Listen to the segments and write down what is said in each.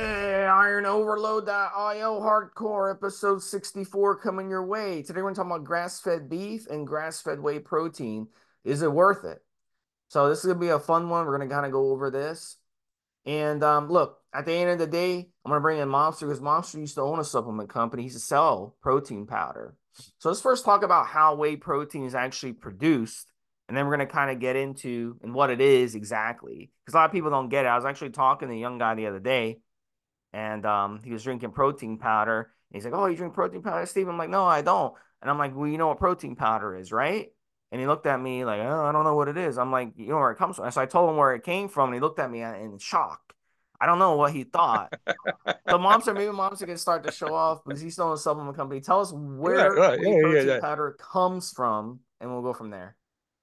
Hey, Iron Overload.io Hardcore episode 64 coming your way. Today we're talking about grass fed beef and grass fed whey protein. Is it worth it? So, this is going to be a fun one. We're going to kind of go over this. And um, look, at the end of the day, I'm going to bring in Mobster because Mobster used to own a supplement company. He used to sell protein powder. So, let's first talk about how whey protein is actually produced. And then we're going to kind of get into and what it is exactly. Because a lot of people don't get it. I was actually talking to a young guy the other day and um, he was drinking protein powder. And he's like, "Oh, you drink protein powder, Steve?" I'm like, "No, I don't." And I'm like, "Well, you know what protein powder is, right?" And he looked at me like, "Oh, I don't know what it is." I'm like, "You know where it comes from?" So I told him where it came from, and he looked at me in shock. I don't know what he thought. the mobster, maybe mobster can start to show off because he's still in a supplement company. Tell us where yeah, right. yeah, protein yeah, powder comes from, and we'll go from there.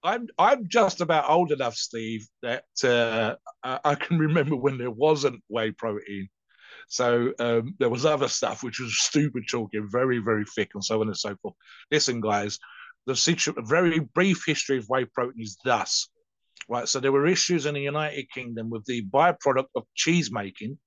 I'm I'm just about old enough, Steve, that uh, I can remember when there wasn't whey protein so um, there was other stuff which was stupid talking, very, very thick, and so on and so forth. Listen, guys, the situ- very brief history of whey protein is thus. Right, so there were issues in the United Kingdom with the byproduct of cheese making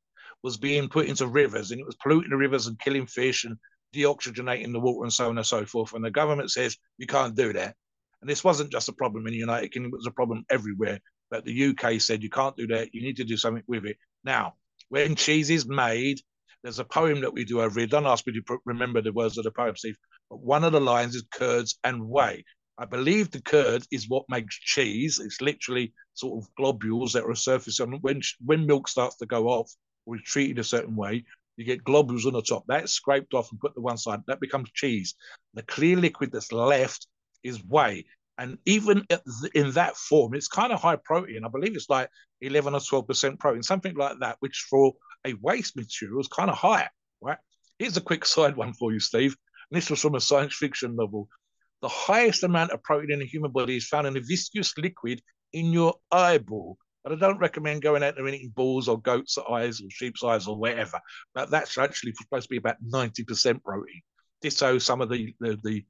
was being put into rivers, and it was polluting the rivers and killing fish and deoxygenating the water and so on and so forth. And the government says you can't do that. And this wasn't just a problem in the United Kingdom; it was a problem everywhere. But the UK said you can't do that. You need to do something with it. Now, when cheese is made, there's a poem that we do over here. Don't ask me to remember the words of the poem, Steve. But one of the lines is curds and whey. I believe the curd is what makes cheese. It's literally sort of globules that are surfacing. When when milk starts to go off or is treated a certain way, you get globules on the top. That's scraped off and put to one side. That becomes cheese. The clear liquid that's left is whey. And even in that form, it's kind of high protein. I believe it's like 11 or 12% protein, something like that, which for a waste material is kind of high, right? Here's a quick side one for you, Steve. And this was from a science fiction novel. The highest amount of protein in the human body is found in a viscous liquid in your eyeball. But I don't recommend going out there and eating balls or goat's eyes or sheep's eyes or whatever. But that's actually supposed to be about 90% protein. Ditto some of the, the, the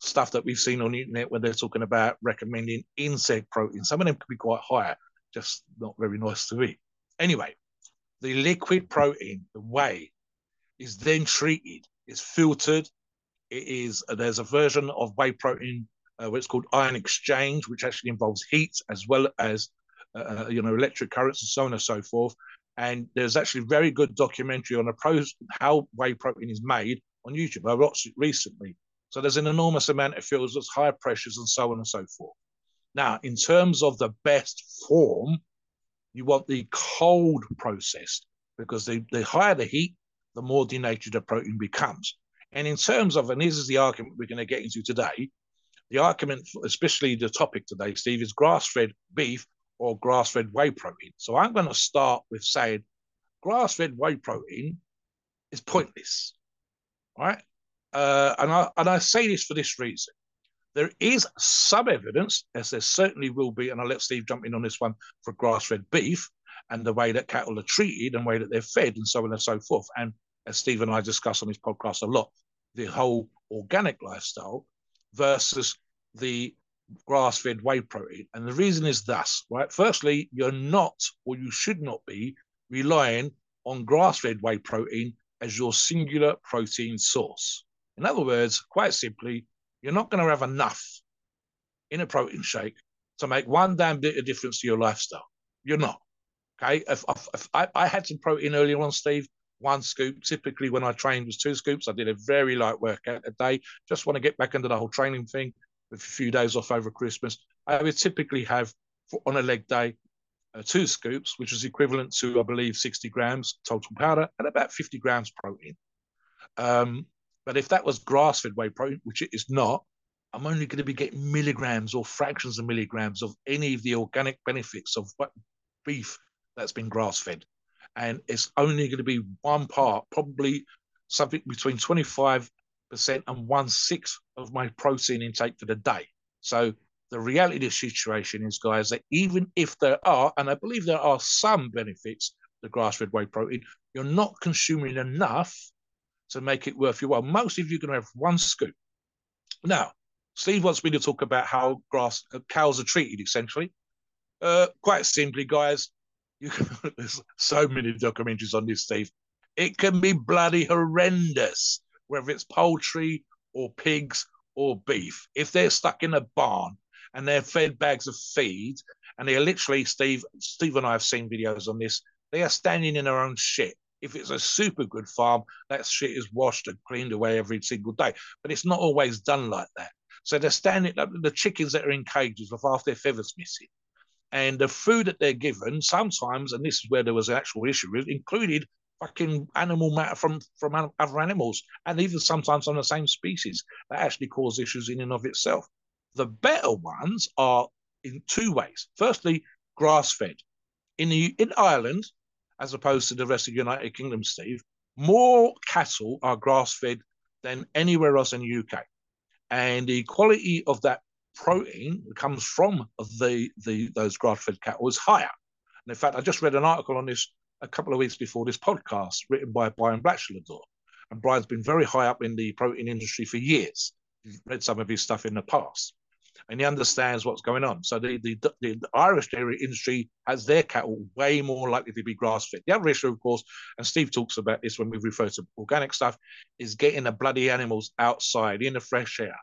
stuff that we've seen on the internet where they're talking about recommending insect protein. Some of them could be quite higher, just not very nice to eat. Anyway, the liquid protein, the whey, is then treated, it's filtered. It is there's a version of whey protein uh, it's called ion exchange, which actually involves heat as well as uh, uh, you know electric currents and so on and so forth. And there's actually very good documentary on pros how whey protein is made on YouTube. I watched it recently. So there's an enormous amount of fuels, there's higher pressures, and so on and so forth. Now, in terms of the best form, you want the cold processed because the, the higher the heat, the more denatured the protein becomes. And in terms of, and this is the argument we're going to get into today, the argument, especially the topic today, Steve, is grass fed beef or grass fed whey protein. So I'm going to start with saying grass fed whey protein is pointless. Right? Uh, and, I, and I say this for this reason. There is some evidence, as there certainly will be, and I'll let Steve jump in on this one for grass fed beef and the way that cattle are treated and the way that they're fed and so on and so forth. And as Steve and I discuss on this podcast a lot, the whole organic lifestyle versus the grass fed whey protein. And the reason is thus, right? Firstly, you're not, or you should not be, relying on grass fed whey protein as your singular protein source. In other words, quite simply, you're not going to have enough in a protein shake to make one damn bit of difference to your lifestyle. You're not. Okay. If, if, if I, I, had some protein earlier on, Steve, one scoop. Typically, when I trained, was two scoops. I did a very light workout a day. Just want to get back into the whole training thing with a few days off over Christmas. I would typically have on a leg day uh, two scoops, which is equivalent to, I believe, 60 grams total powder and about 50 grams protein. Um, but if that was grass fed whey protein, which it is not, I'm only going to be getting milligrams or fractions of milligrams of any of the organic benefits of beef that's been grass fed. and it's only going to be one part, probably something between 25% and one sixth of my protein intake for the day. So the reality of the situation is, guys, that even if there are, and I believe there are some benefits to grass-fed whey protein, you're not consuming enough to make it worth your while. Most of you are going to have one scoop. Now, Steve wants me to talk about how grass uh, cows are treated, essentially. Uh, quite simply, guys, you can, there's so many documentaries on this, Steve. It can be bloody horrendous, whether it's poultry or pigs or beef. If they're stuck in a barn and they're fed bags of feed, and they are literally, Steve, Steve and I have seen videos on this. They are standing in their own shit. If it's a super good farm, that shit is washed and cleaned away every single day. But it's not always done like that. So they're standing, the chickens that are in cages with half their feathers missing. And the food that they're given sometimes, and this is where there was an actual issue, included fucking animal matter from from other animals, and even sometimes on the same species that actually cause issues in and of itself. The better ones are in two ways. Firstly, grass fed. In the in Ireland, as opposed to the rest of the United Kingdom, Steve, more cattle are grass fed than anywhere else in the UK, and the quality of that protein that comes from the the those grass fed cattle is higher. And in fact, I just read an article on this a couple of weeks before this podcast, written by Brian Batchelor. And Brian's been very high up in the protein industry for years. You've read some of his stuff in the past. And he understands what's going on. So the, the, the, Irish dairy industry has their cattle way more likely to be grass fed. The other issue, of course, and Steve talks about this when we refer to organic stuff, is getting the bloody animals outside in the fresh air.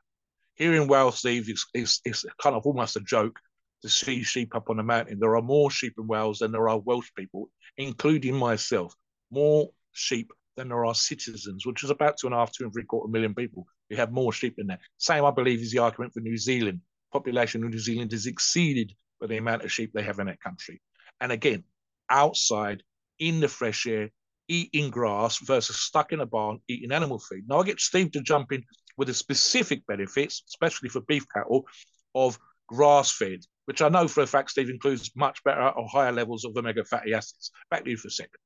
Here in Wales, Steve, is, is, is kind of almost a joke to see sheep up on the mountain. There are more sheep in Wales than there are Welsh people, including myself. More sheep than there are citizens, which is about two and a half, two and three quarter million people. We have more sheep in there. Same, I believe, is the argument for New Zealand. Population of New Zealand is exceeded by the amount of sheep they have in that country. And again, outside in the fresh air, eating grass versus stuck in a barn eating animal feed. Now I get Steve to jump in with the specific benefits, especially for beef cattle, of grass fed which I know for a fact, Steve, includes much better or higher levels of omega fatty acids. Back to you for a second.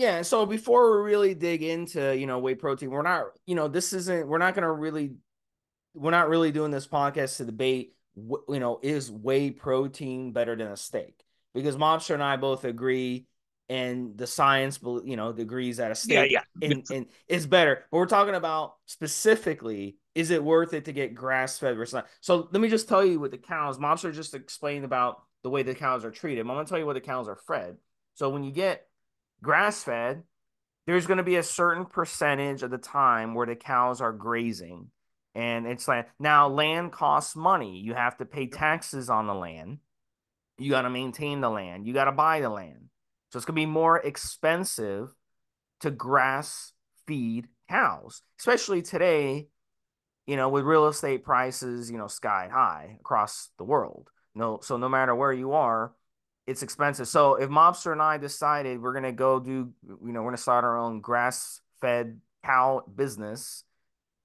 Yeah, so before we really dig into, you know, whey protein, we're not, you know, this isn't, we're not going to really, we're not really doing this podcast to debate, you know, is whey protein better than a steak? Because Mobster and I both agree, and the science, you know, agrees that a steak yeah, yeah. And, and is better. But we're talking about specifically is it worth it to get grass fed versus not? So let me just tell you what the cows, Mobster just explained about the way the cows are treated. I'm going to tell you what the cows are fed. So when you get grass fed, there's going to be a certain percentage of the time where the cows are grazing and it's land. Now, land costs money. You have to pay taxes on the land. You got to maintain the land. You got to buy the land. So it's going to be more expensive to grass feed cows, especially today you know, with real estate prices, you know, sky high across the world. No, so no matter where you are, it's expensive. So if Mobster and I decided we're gonna go do, you know, we're gonna start our own grass-fed cow business,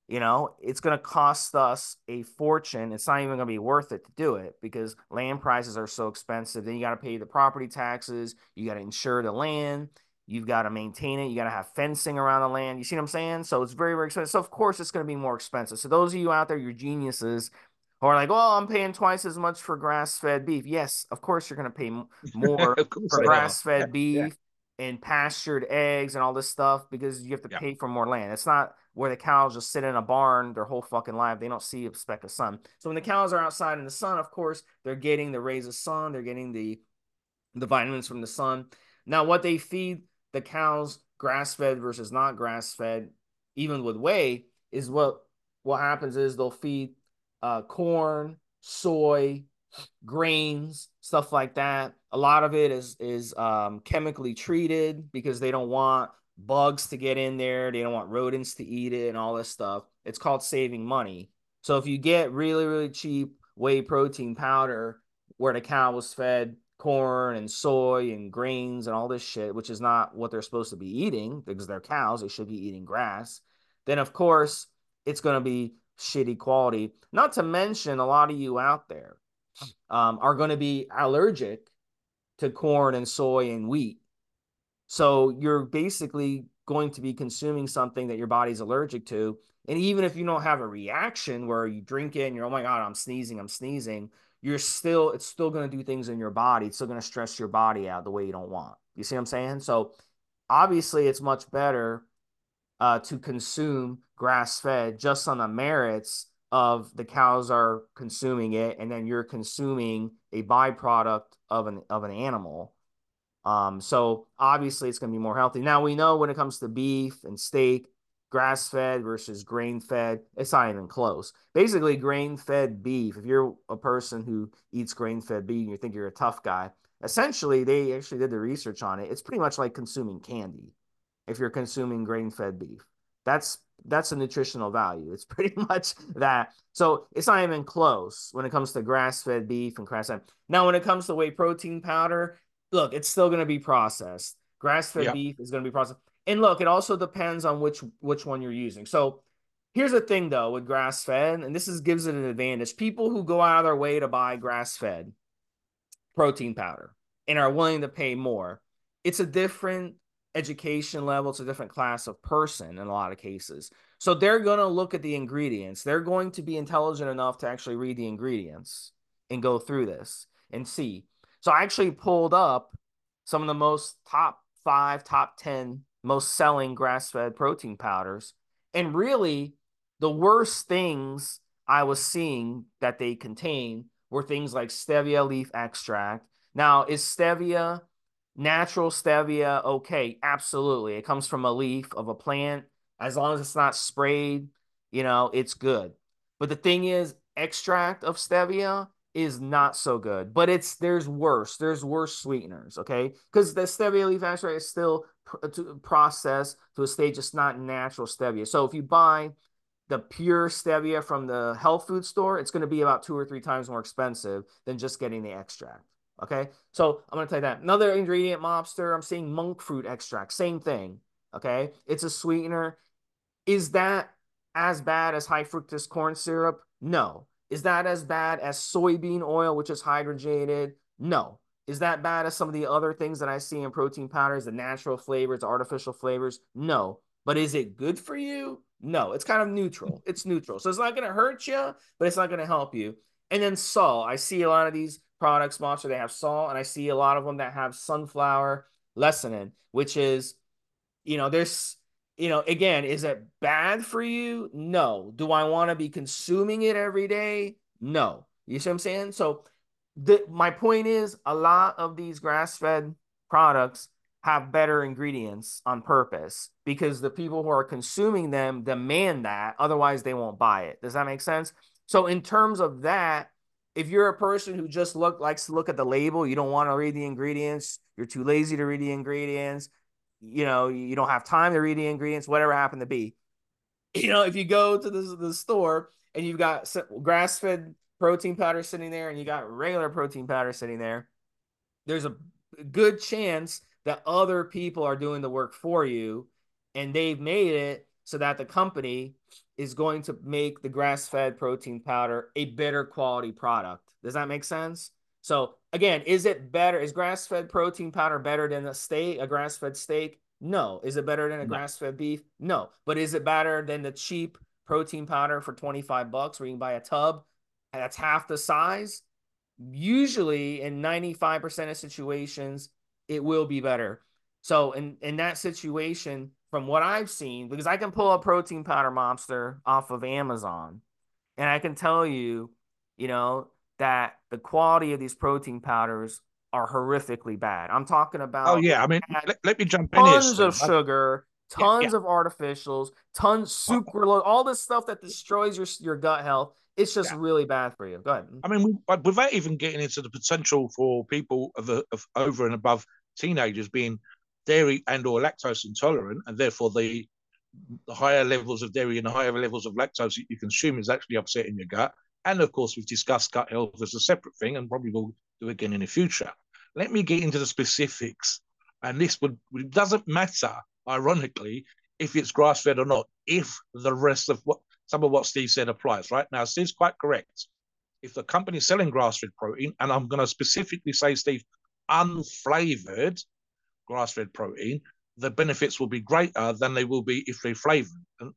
you know, it's gonna cost us a fortune. It's not even gonna be worth it to do it because land prices are so expensive. Then you gotta pay the property taxes, you gotta insure the land, You've got to maintain it. You got to have fencing around the land. You see what I'm saying? So it's very, very expensive. So of course it's to be more expensive. So those of you out there, you're geniuses who are like, "Oh, I'm paying twice as much for grass-fed beef." Yes, of course you're going to pay more for grass-fed beef yeah. and pastured eggs and all this stuff because you have to yeah. pay for more land. It's not where the cows just sit in a barn their whole fucking life. They don't see a speck of sun. So when the cows are outside in the sun, of course, they're getting the rays of sun. They're getting the the vitamins from the sun. Now, what they feed the cows grass fed versus not grass fed, even with whey, is what what happens is they'll feed uh, corn, soy, grains, stuff like that. A lot of it is is um, chemically treated because they don't want bugs to get in there. They don't want rodents to eat it and all this stuff. It's called saving money. So if you get really really cheap whey protein powder where the cow was fed corn and soy and grains and all this shit, which is not what they're supposed to be eating because they're cows. They should be eating grass. Then, of course, it's going to be shitty quality. Not to mention, a lot of you out there um, are going to be allergic to corn and soy and wheat. So you're basically going to be consuming something that your body's allergic to. And even if you don't have a reaction where you drink it and you're, oh my God, I'm sneezing, I'm sneezing, you're still, it's still going to do things in your body. It's still going to stress your body out the way you don't want. You see what I'm saying? So obviously, it's much better uh, to consume grass fed just on the merits of the cows are consuming it and then you're consuming a byproduct of an of an animal. Um, so obviously it's going to be more healthy. Now we know when it comes to beef and steak grass fed versus grain fed it's not even close. Basically grain fed beef if you're a person who eats grain fed beef and you think you're a tough guy essentially they actually did the research on it. It's pretty much like consuming candy if you're consuming grain fed beef. That's that's a nutritional value. It's pretty much that. So it's not even close when it comes to grass fed beef and grass fed. Now, when it comes to whey protein powder, look, it's still going to be processed. Grass fed beef is going to be processed. And look, it also depends on which which one you're using. So here's the thing though with grass fed, and this is gives it an advantage. People who go out of their way to buy grass fed protein powder and are willing to pay more, it's a different education level, it's a different class of person in a lot of cases. So they're going to look at the ingredients. They're going to be intelligent enough to actually read the ingredients and go through this and see. So I actually pulled up some of the most top five, top 10 most selling grass fed protein powders. And really, the worst things I was seeing that they contain were things like stevia leaf extract. Now, is stevia Natural stevia, okay, absolutely. It comes from a leaf of a plant. As long as it's not sprayed, you know, it's good. But the thing is, extract of stevia is not so good. But it's there's worse. There's worse sweeteners, okay? Because the stevia leaf extract is still pr- to processed to a stage it's not natural stevia. So if you buy the pure stevia from the health food store, it's going to be about two or three times more expensive than just getting the extract. Okay, so I'm gonna tell you that. Another ingredient, mobster. I'm seeing monk fruit extract. Same thing. Okay, it's a sweetener. Is that as bad as high fructose corn syrup? No. Is that as bad as soybean oil, which is hydrogenated? No. Is that bad as some of the other things that I see in protein powders, the natural flavors, artificial flavors? No. But is it good for you? No. It's kind of neutral. It's neutral. So it's not going to hurt you, but it's not going to help you. And then salt. I see a lot of these products mobster they have salt and i see a lot of them that have sunflower lecithin which is you know there's you know again is it bad for you? No. Do i want to be consuming it every day? No. You see what i'm saying? So the my point is a lot of these grass-fed products have better ingredients on purpose because the people who are consuming them demand that. Otherwise they won't buy it. Does that make sense? So in terms of that if you're a person who just look likes to look at the label, you don't want to read the ingredients, you're too lazy to read the ingredients, you know, you don't have time to read the ingredients, whatever happened to be. You know, if you go to the, the store and you've got grass fed protein powder sitting there and you got regular protein powder sitting there, there's a good chance that other people are doing the work for you and they've made it so that the company is going to make the grass fed protein powder a better quality product. Does that make sense? So again, is it better? Is grass fed protein powder better than a steak, a grass fed steak? No. Is it better than a grass fed beef? No. But is it better than the cheap protein powder for 25 bucks where you can buy a tub that's half the size? Usually in 95% of situations, it will be better. So in, in that situation, from what I've seen, because I can pull a protein powder mobster off of Amazon, and I can tell you, you know, that the quality of these protein powders are horrifically bad. I'm talking about. Oh yeah, I mean, let, let me jump in. Tons of sugar, tons yeah, yeah. of artificials, tons uh, uh, sucralose, all this stuff that destroys your your gut health. It's just yeah. really bad for you. Go ahead. I mean, without even getting into the potential for people of, of over and above teenagers being dairy and or lactose intolerant, and therefore the the higher levels of dairy and the higher levels of lactose that you consume is actually upsetting your gut. And of course, we've discussed gut health as a separate thing, and probably will do again in the future. Let me get into the specifics, and this would it doesn't matter, ironically, if it's grass fed or not, if the rest of what some of what Steve said applies. Right now, Steve's quite correct. If the company's selling grass fed protein, and I'm going to specifically say, Steve, unflavored, grass-fed protein, the benefits will be greater than they will be if they flavored. And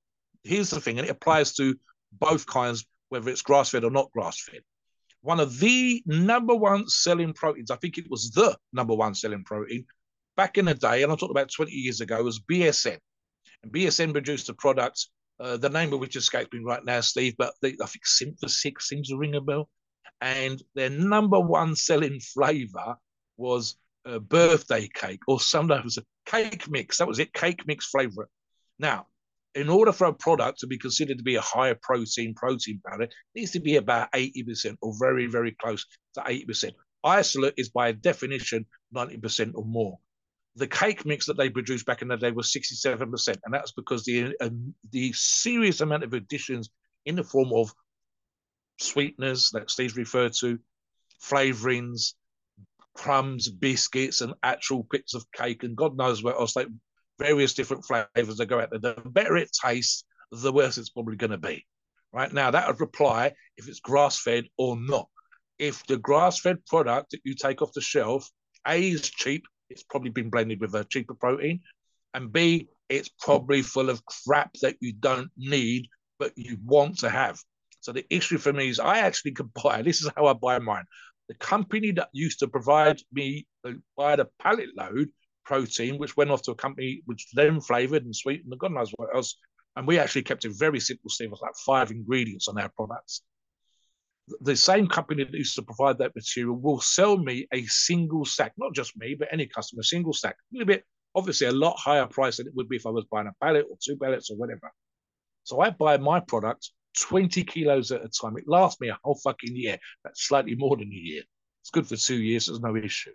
here's the thing, and it applies to both kinds, whether it's grass-fed or not grass-fed. One of the number one selling proteins, I think it was the number one selling protein back in the day, and I'm talking about 20 years ago, was BSN. And BSN produced a product, uh, the name of which escapes me right now, Steve, but I think Synthesis seems to ring a bell. And their number one selling flavor was a birthday cake, or sometimes a cake mix. That was it, cake mix flavor. Now, in order for a product to be considered to be a higher protein protein powder, it needs to be about 80% or very, very close to 80%. Isolate is by definition 90% or more. The cake mix that they produced back in the day was 67%, and that's because the uh, the serious amount of additions in the form of sweeteners that Steve's referred to, flavorings, crumbs, biscuits, and actual bits of cake, and God knows what else, like various different flavors that go out there. The better it tastes, the worse it's probably going to be. Right now, that would apply if it's grass fed or not. If the grass fed product that you take off the shelf, A, is cheap, it's probably been blended with a cheaper protein, and B, it's probably full of crap that you don't need, but you want to have. So the issue for me is I actually can buy, this is how I buy mine. The company that used to provide me uh, buy the pallet load protein, which went off to a company which then flavored and sweetened and God knows what else. And we actually kept it very simple, Steve, was like five ingredients on our products. The same company that used to provide that material will sell me a single sack, not just me, but any customer, single sack, a little bit, obviously a lot higher price than it would be if I was buying a pallet or two pallets or whatever. So I buy my product 20 kilos at a time. It lasts me a whole fucking year. That's slightly more than a year. It's good for two years. There's no issue.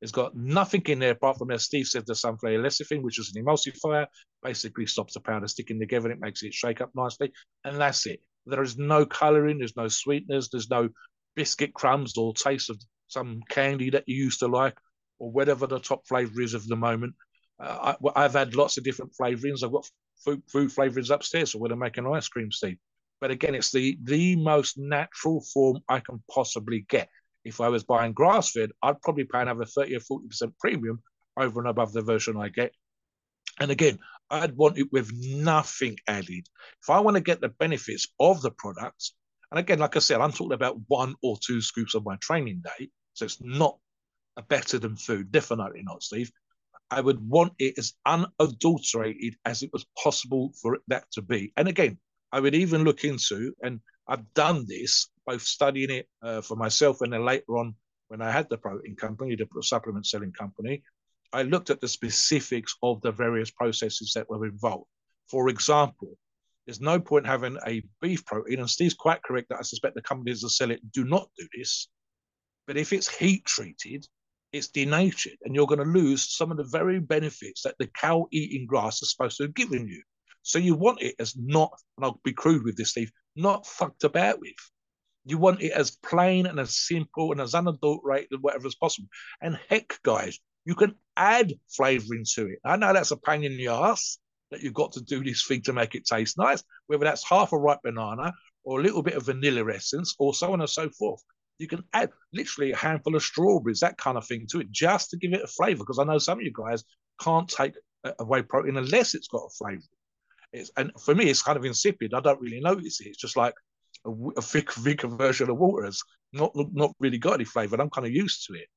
It's got nothing in there apart from, as Steve said, the sunflower lecithin, which is an emulsifier, basically stops the powder sticking together. It makes it shake up nicely. And that's it. There is no colouring. There's no sweeteners. There's no biscuit crumbs or taste of some candy that you used to like or whatever the top flavour is of the moment. Uh, I, have had lots of different flavourings. I've got food, food flavourings upstairs, so when I'm making ice cream, Steve. But again, it's the the most natural form I can possibly get. If I was buying grass fed, I'd probably pay another 30 or 40% premium over and above the version I get. And again, I'd want it with nothing added. If I want to get the benefits of the products, and again, like I said, I'm talking about one or two scoops of my training day, so it's not a better than food, definitely not, Steve. I would want it as unadulterated as it was possible for that to be. And again, I would even look into, and I've done this, both studying it uh, for myself and then later on when I had the protein company, the supplement selling company, I looked at the specifics of the various processes that were involved. For example, there's no point having a beef protein, and Steve's quite correct that I suspect the companies that sell it do not do this. But if it's heat treated, it's denatured, and you're going to lose some of the very benefits that the cow eating grass is supposed to have given you. So you want it as not, and I'll be crude with this, Steve, not fucked about with. You want it as plain and as simple and as unadulterated and whatever as possible. And heck, guys, you can add flavoring to it. I know that's a pain in the ass that you've got to do this thing to make it taste nice, whether that's half a ripe banana or a little bit of vanilla essence or so on and so forth. You can add literally a handful of strawberries, that kind of thing to it, just to give it a flavor. Because I know some of you guys can't take away protein unless it's got a flavor. It's, and for me, it's kind of insipid. I don't really notice it. It's just like a, a thick, thicker version of water. It's not not really got any flavour. And I'm kind of used to it.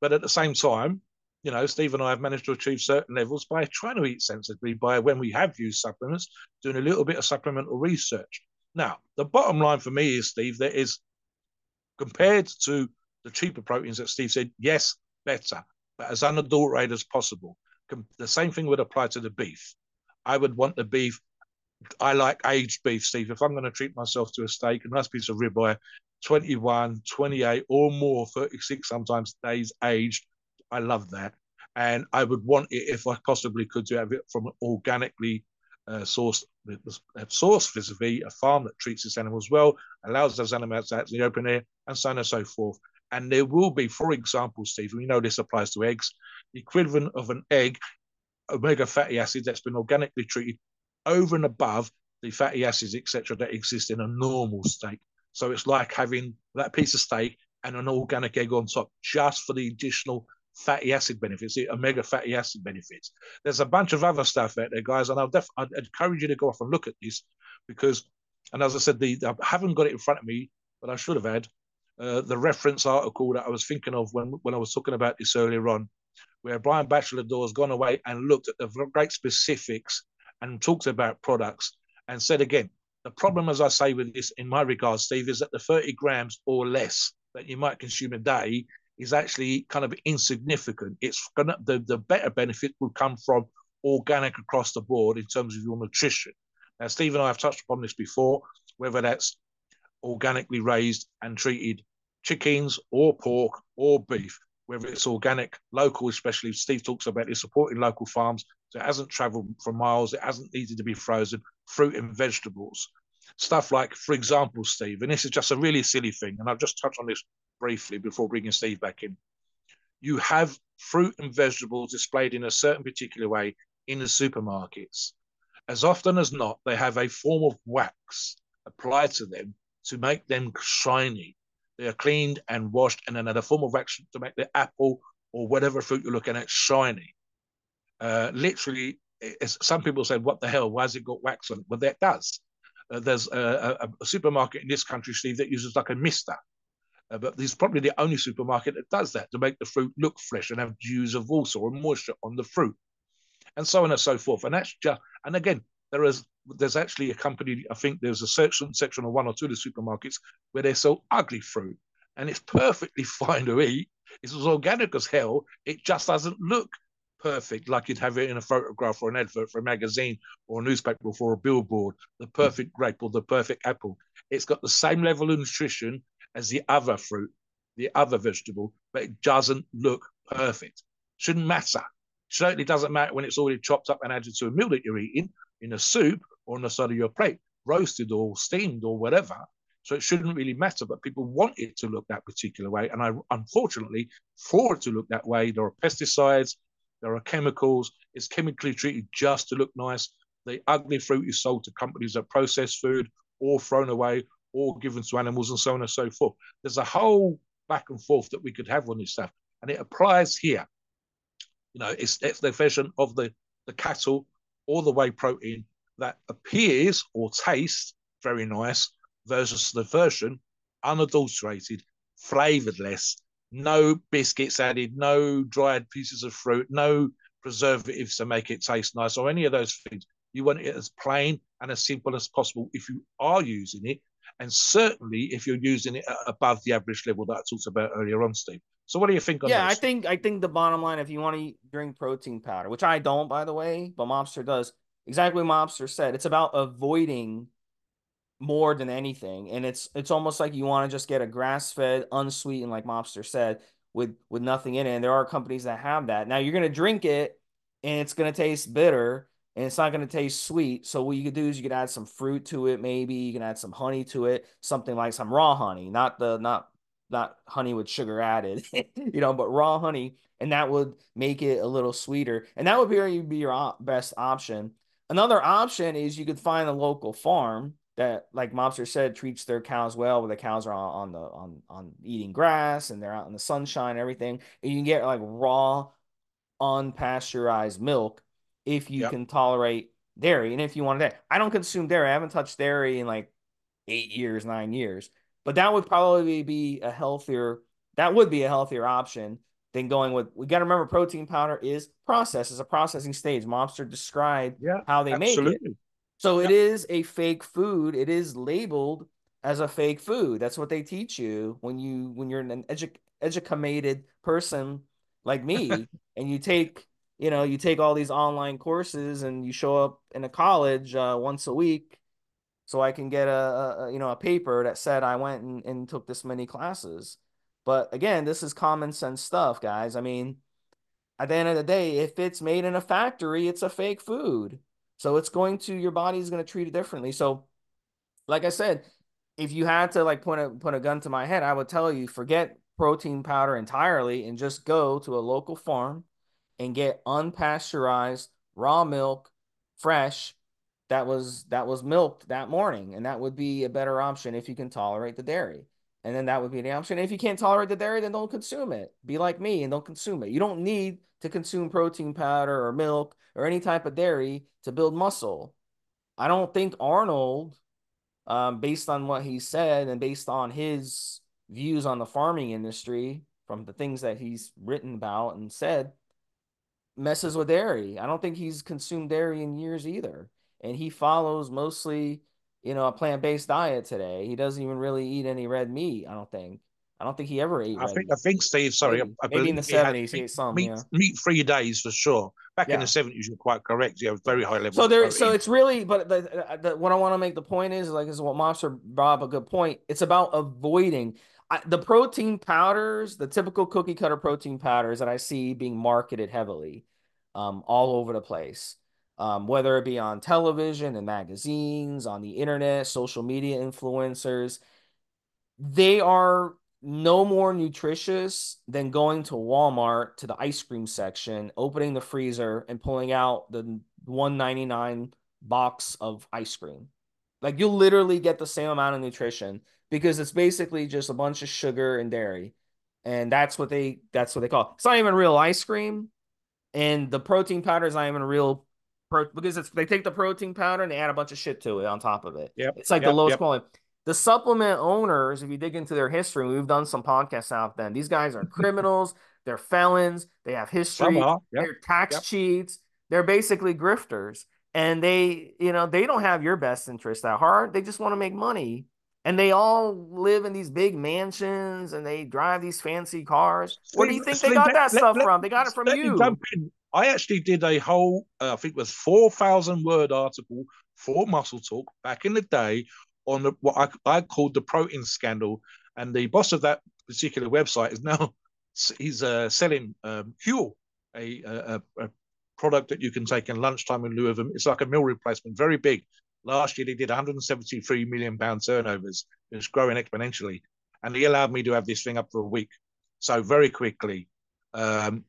But at the same time, you know, Steve and I have managed to achieve certain levels by trying to eat sensibly, by when we have used supplements, doing a little bit of supplemental research. Now, the bottom line for me is, Steve, that is compared to the cheaper proteins that Steve said, yes, better, but as unadulterated as possible. The same thing would apply to the beef. I would want the beef. I like aged beef, Steve. If I'm going to treat myself to a steak, a nice piece of ribeye, 21, 28 or more, 36 sometimes days aged. I love that. And I would want it, if I possibly could, to have it from organically uh, sourced source vis-a-vis a farm that treats its animals well, allows those animals out in the open air, and so on and so forth. And there will be, for example, Steve, we know this applies to eggs, the equivalent of an egg omega fatty acid that's been organically treated over and above the fatty acids, etc., that exist in a normal steak. So it's like having that piece of steak and an organic egg on top, just for the additional fatty acid benefits, the omega fatty acid benefits. There's a bunch of other stuff out there, guys, and I'll def- I'd encourage you to go off and look at this because, and as I said, the I haven't got it in front of me, but I should have had uh, the reference article that I was thinking of when when I was talking about this earlier on, where Brian Batchelor has gone away and looked at the great specifics and talked about products and said again, the problem, as I say with this in my regard, Steve, is that the 30 grams or less that you might consume a day is actually kind of insignificant. It's gonna the, the better benefit will come from organic across the board in terms of your nutrition. Now, Steve and I have touched upon this before, whether that's organically raised and treated chickens or pork or beef, whether it's organic, local, especially Steve talks about it, supporting local farms. So it hasn't traveled for miles, it hasn't needed to be frozen, fruit and vegetables. Stuff like, for example, Steve, and this is just a really silly thing, and I've just touched on this briefly before bringing Steve back in. You have fruit and vegetables displayed in a certain particular way in the supermarkets. As often as not, they have a form of wax applied to them to make them shiny. They are cleaned and washed, and then a form of wax to make the apple or whatever fruit you're looking at shiny. Uh, literally, some people say, "What the hell? Why has it got wax on it?" Well, that does. Uh, there's a, a, a, supermarket in this country, Steve, that uses like a mister uh, but he's probably the only supermarket that does that to make the fruit look fresh and have dews of water or moisture on the fruit, and so on and so forth. And that's just, and again, there is there's actually a company. I think there's a section section of one or two of the supermarkets where they sell ugly fruit, and it's perfectly fine to eat. It's as organic as hell. It just doesn't look perfect like you'd have it in a photograph or an advert for a magazine or a newspaper or for a billboard. The perfect grape or the perfect apple. It's got the same level of nutrition as the other fruit, the other vegetable, but it doesn't look perfect. Shouldn't matter. Certainly doesn't matter when it's already chopped up and added to a meal that you're eating in a soup or on the side of your plate, roasted or steamed or whatever. So it shouldn't really matter, but people want it to look that particular way. And I, unfortunately, for it to look that way, there are pesticides, there are chemicals, it's chemically treated just to look nice. The ugly fruit is sold to companies that process food or thrown away or given to animals and so on and so forth. There's a whole back and forth that we could have on this stuff, and it applies here. You know, it's, it's the version of the, the cattle or the whey protein that appears or tastes very nice versus the version unadulterated, flavorless, no biscuits added, no dried pieces of fruit, no preservatives to make it taste nice or any of those things. You want it as plain and as simple as possible if you are using it and certainly if you're using it above the average level that I talked about earlier on, Steve. So what do you think? yeah? I think I think the bottom line, if you want to drink protein powder, which I don't, by the way, but Mobster does, exactly what Mobster said. It's about avoiding more than anything, and it's it's almost like you want to just get a grass fed, unsweetened, like Mobster said, with with nothing in it. And there are companies that have that. Now you're gonna drink it, and it's gonna taste bitter and it's not going to taste sweet. So what you could do is you could add some fruit to it, maybe you can add some honey to it, something like some raw honey, not the not not honey with sugar added, you know, but raw honey, and that would make it a little sweeter, and that would be, be your best option. Another option is you could find a local farm that, like Mobster said, treats their cows well, where the cows are on, on the on on eating grass and they're out in the sunshine, and everything, and you can get like raw, unpasteurized milk if you yep. can tolerate dairy and if you want that. I don't consume dairy. I haven't touched dairy in like eight years, nine years. But that would probably be a healthier. That would be a healthier option than going with. We got to remember, protein powder is process, is a processing stage. Mobster described yeah, how they absolutely. make it. So yep. it is a fake food. It is labeled as a fake food. That's what they teach you when you when you're an edu- educated person like me, and you take you know, you take all these online courses and you show up in a college uh, once a week so I can get a, a, you know a paper that said I went and, and took this many classes. But again, this is common sense stuff, guys. I mean, at the end of the day, if it's made in a factory, it's a fake food. So it's going to your body's going to treat it differently. So, like I said, if you had to like put a put a gun to my head, I would tell you forget protein powder entirely and just go to a local farm and get unpasteurized raw milk fresh that was that was milked that morning and that would be a better option if you can tolerate the dairy And then that would be the option. If you can't tolerate the dairy, then don't consume it. Be like me and don't consume it. You don't need to consume protein powder or milk or any type of dairy to build muscle. I don't think Arnold, um, based on what he said and based on his views on the farming industry from the things that he's written about and said, messes with dairy. I don't think he's consumed dairy in years either. And he follows mostly, you know, a plant based diet today. He doesn't even really eat any red meat, I don't think. I don't think he ever ate. I think I think Steve. Sorry, maybe, I, I maybe in the seventies he, he ate some. Meat, yeah. meat free days for sure. Back Yeah. in the seventies, you're quite correct. You have very high levels. So there, so it's really, but the, the, what I want to make the point is, like, is what Mobster bob a good point. It's about avoiding I, the protein powders, the typical cookie cutter protein powders that I see being marketed heavily, um, all over the place. Um, whether it be on television and magazines, on the internet, social media influencers, they are no more nutritious than going to Walmart to the ice cream section, opening the freezer and pulling out the 199 box of ice cream. Like you'll literally get the same amount of nutrition because it's basically just a bunch of sugar and dairy. And that's what they that's what they call it. It's not even real ice cream. And the protein powder is not even real pro because it's they take the protein powder and they add a bunch of shit to it on top of it. Yep, It's like the lowest yep. quality. The supplement owners, if you dig into their history, we've done some podcasts out then. These guys are criminals, they're felons, they have history, yep, they're tax yep. cheats, they're basically grifters. And they, you know, they don't have your best interest at heart. They just want to make money. And they all live in these big mansions and they drive these fancy cars. Where do you think they got that stuff from? They got it from you. I actually did a whole, uh, I think it was four thousand word article for Muscle Talk back in the day on the, what I, I called the protein scandal, and the boss of that particular website is now he's uh, selling um, Huel, a, a a product that you can take in lunchtime in lieu of them. It's like a meal replacement, very big. Last year they did 173 million pound turnovers. It's growing exponentially, and he allowed me to have this thing up for a week. So very quickly, um,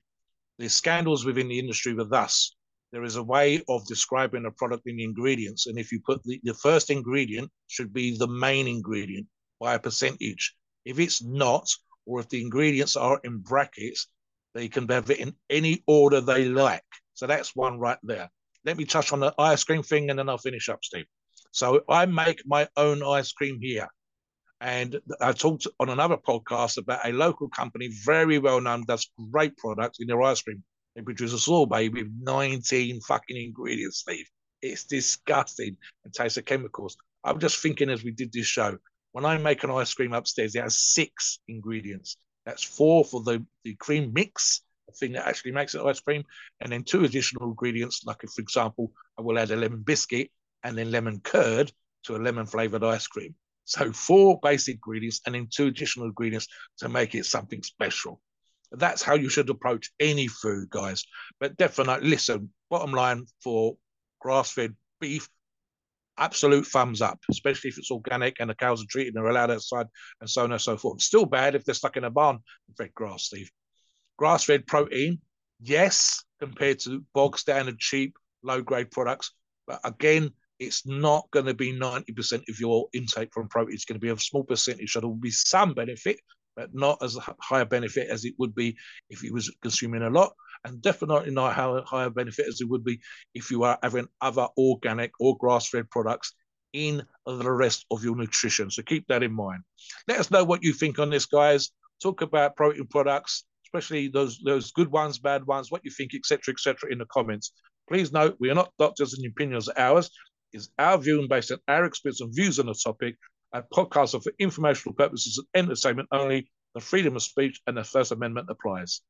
the scandals within the industry were thus. There is a way of describing a product in the ingredients, and if you put the, the first ingredient should be the main ingredient by a percentage. If it's not, or if the ingredients are in brackets, they can have it in any order they like. So that's one right there. Let me touch on the ice cream thing and then I'll finish up, Steve. So I make my own ice cream here. And I talked on another podcast about a local company, very well known, does great products in their ice cream. They produce a sorbet with 19 fucking ingredients, Steve. It's disgusting and tastes of chemicals. I'm just thinking as we did this show, when I make an ice cream upstairs, it has six ingredients. That's four for the, the cream mix, the thing that actually makes it ice cream, and then two additional ingredients, like for example, I will add a lemon biscuit and then lemon curd to a lemon flavored ice cream. So four basic ingredients and then two additional ingredients to make it something special. That's how you should approach any food, guys. But definitely, listen, bottom line for grass fed beef, absolute thumbs up, especially if it's organic and the cows are treated and are allowed outside and so on and so forth. Still bad if they're stuck in a barn and fed grass, Steve. Grass fed protein, yes, compared to bog standard, cheap, low grade products. But again, it's not going to be 90% of your intake from protein. It's going to be a small percentage. So there will be some benefit, but not as high a benefit as it would be if you was consuming a lot, and definitely not how higher benefit as it would be if you are having other organic or grass-fed products in the rest of your nutrition. So keep that in mind. Let us know what you think on this, guys. Talk about protein products, especially those those good ones, bad ones, what you think, etc., etc., in the comments. Please note we are not doctors and opinions are ours. Is our view and based on our experience and views on the topic. Our podcasts are for informational purposes and entertainment only. The freedom of speech and the First Amendment applies.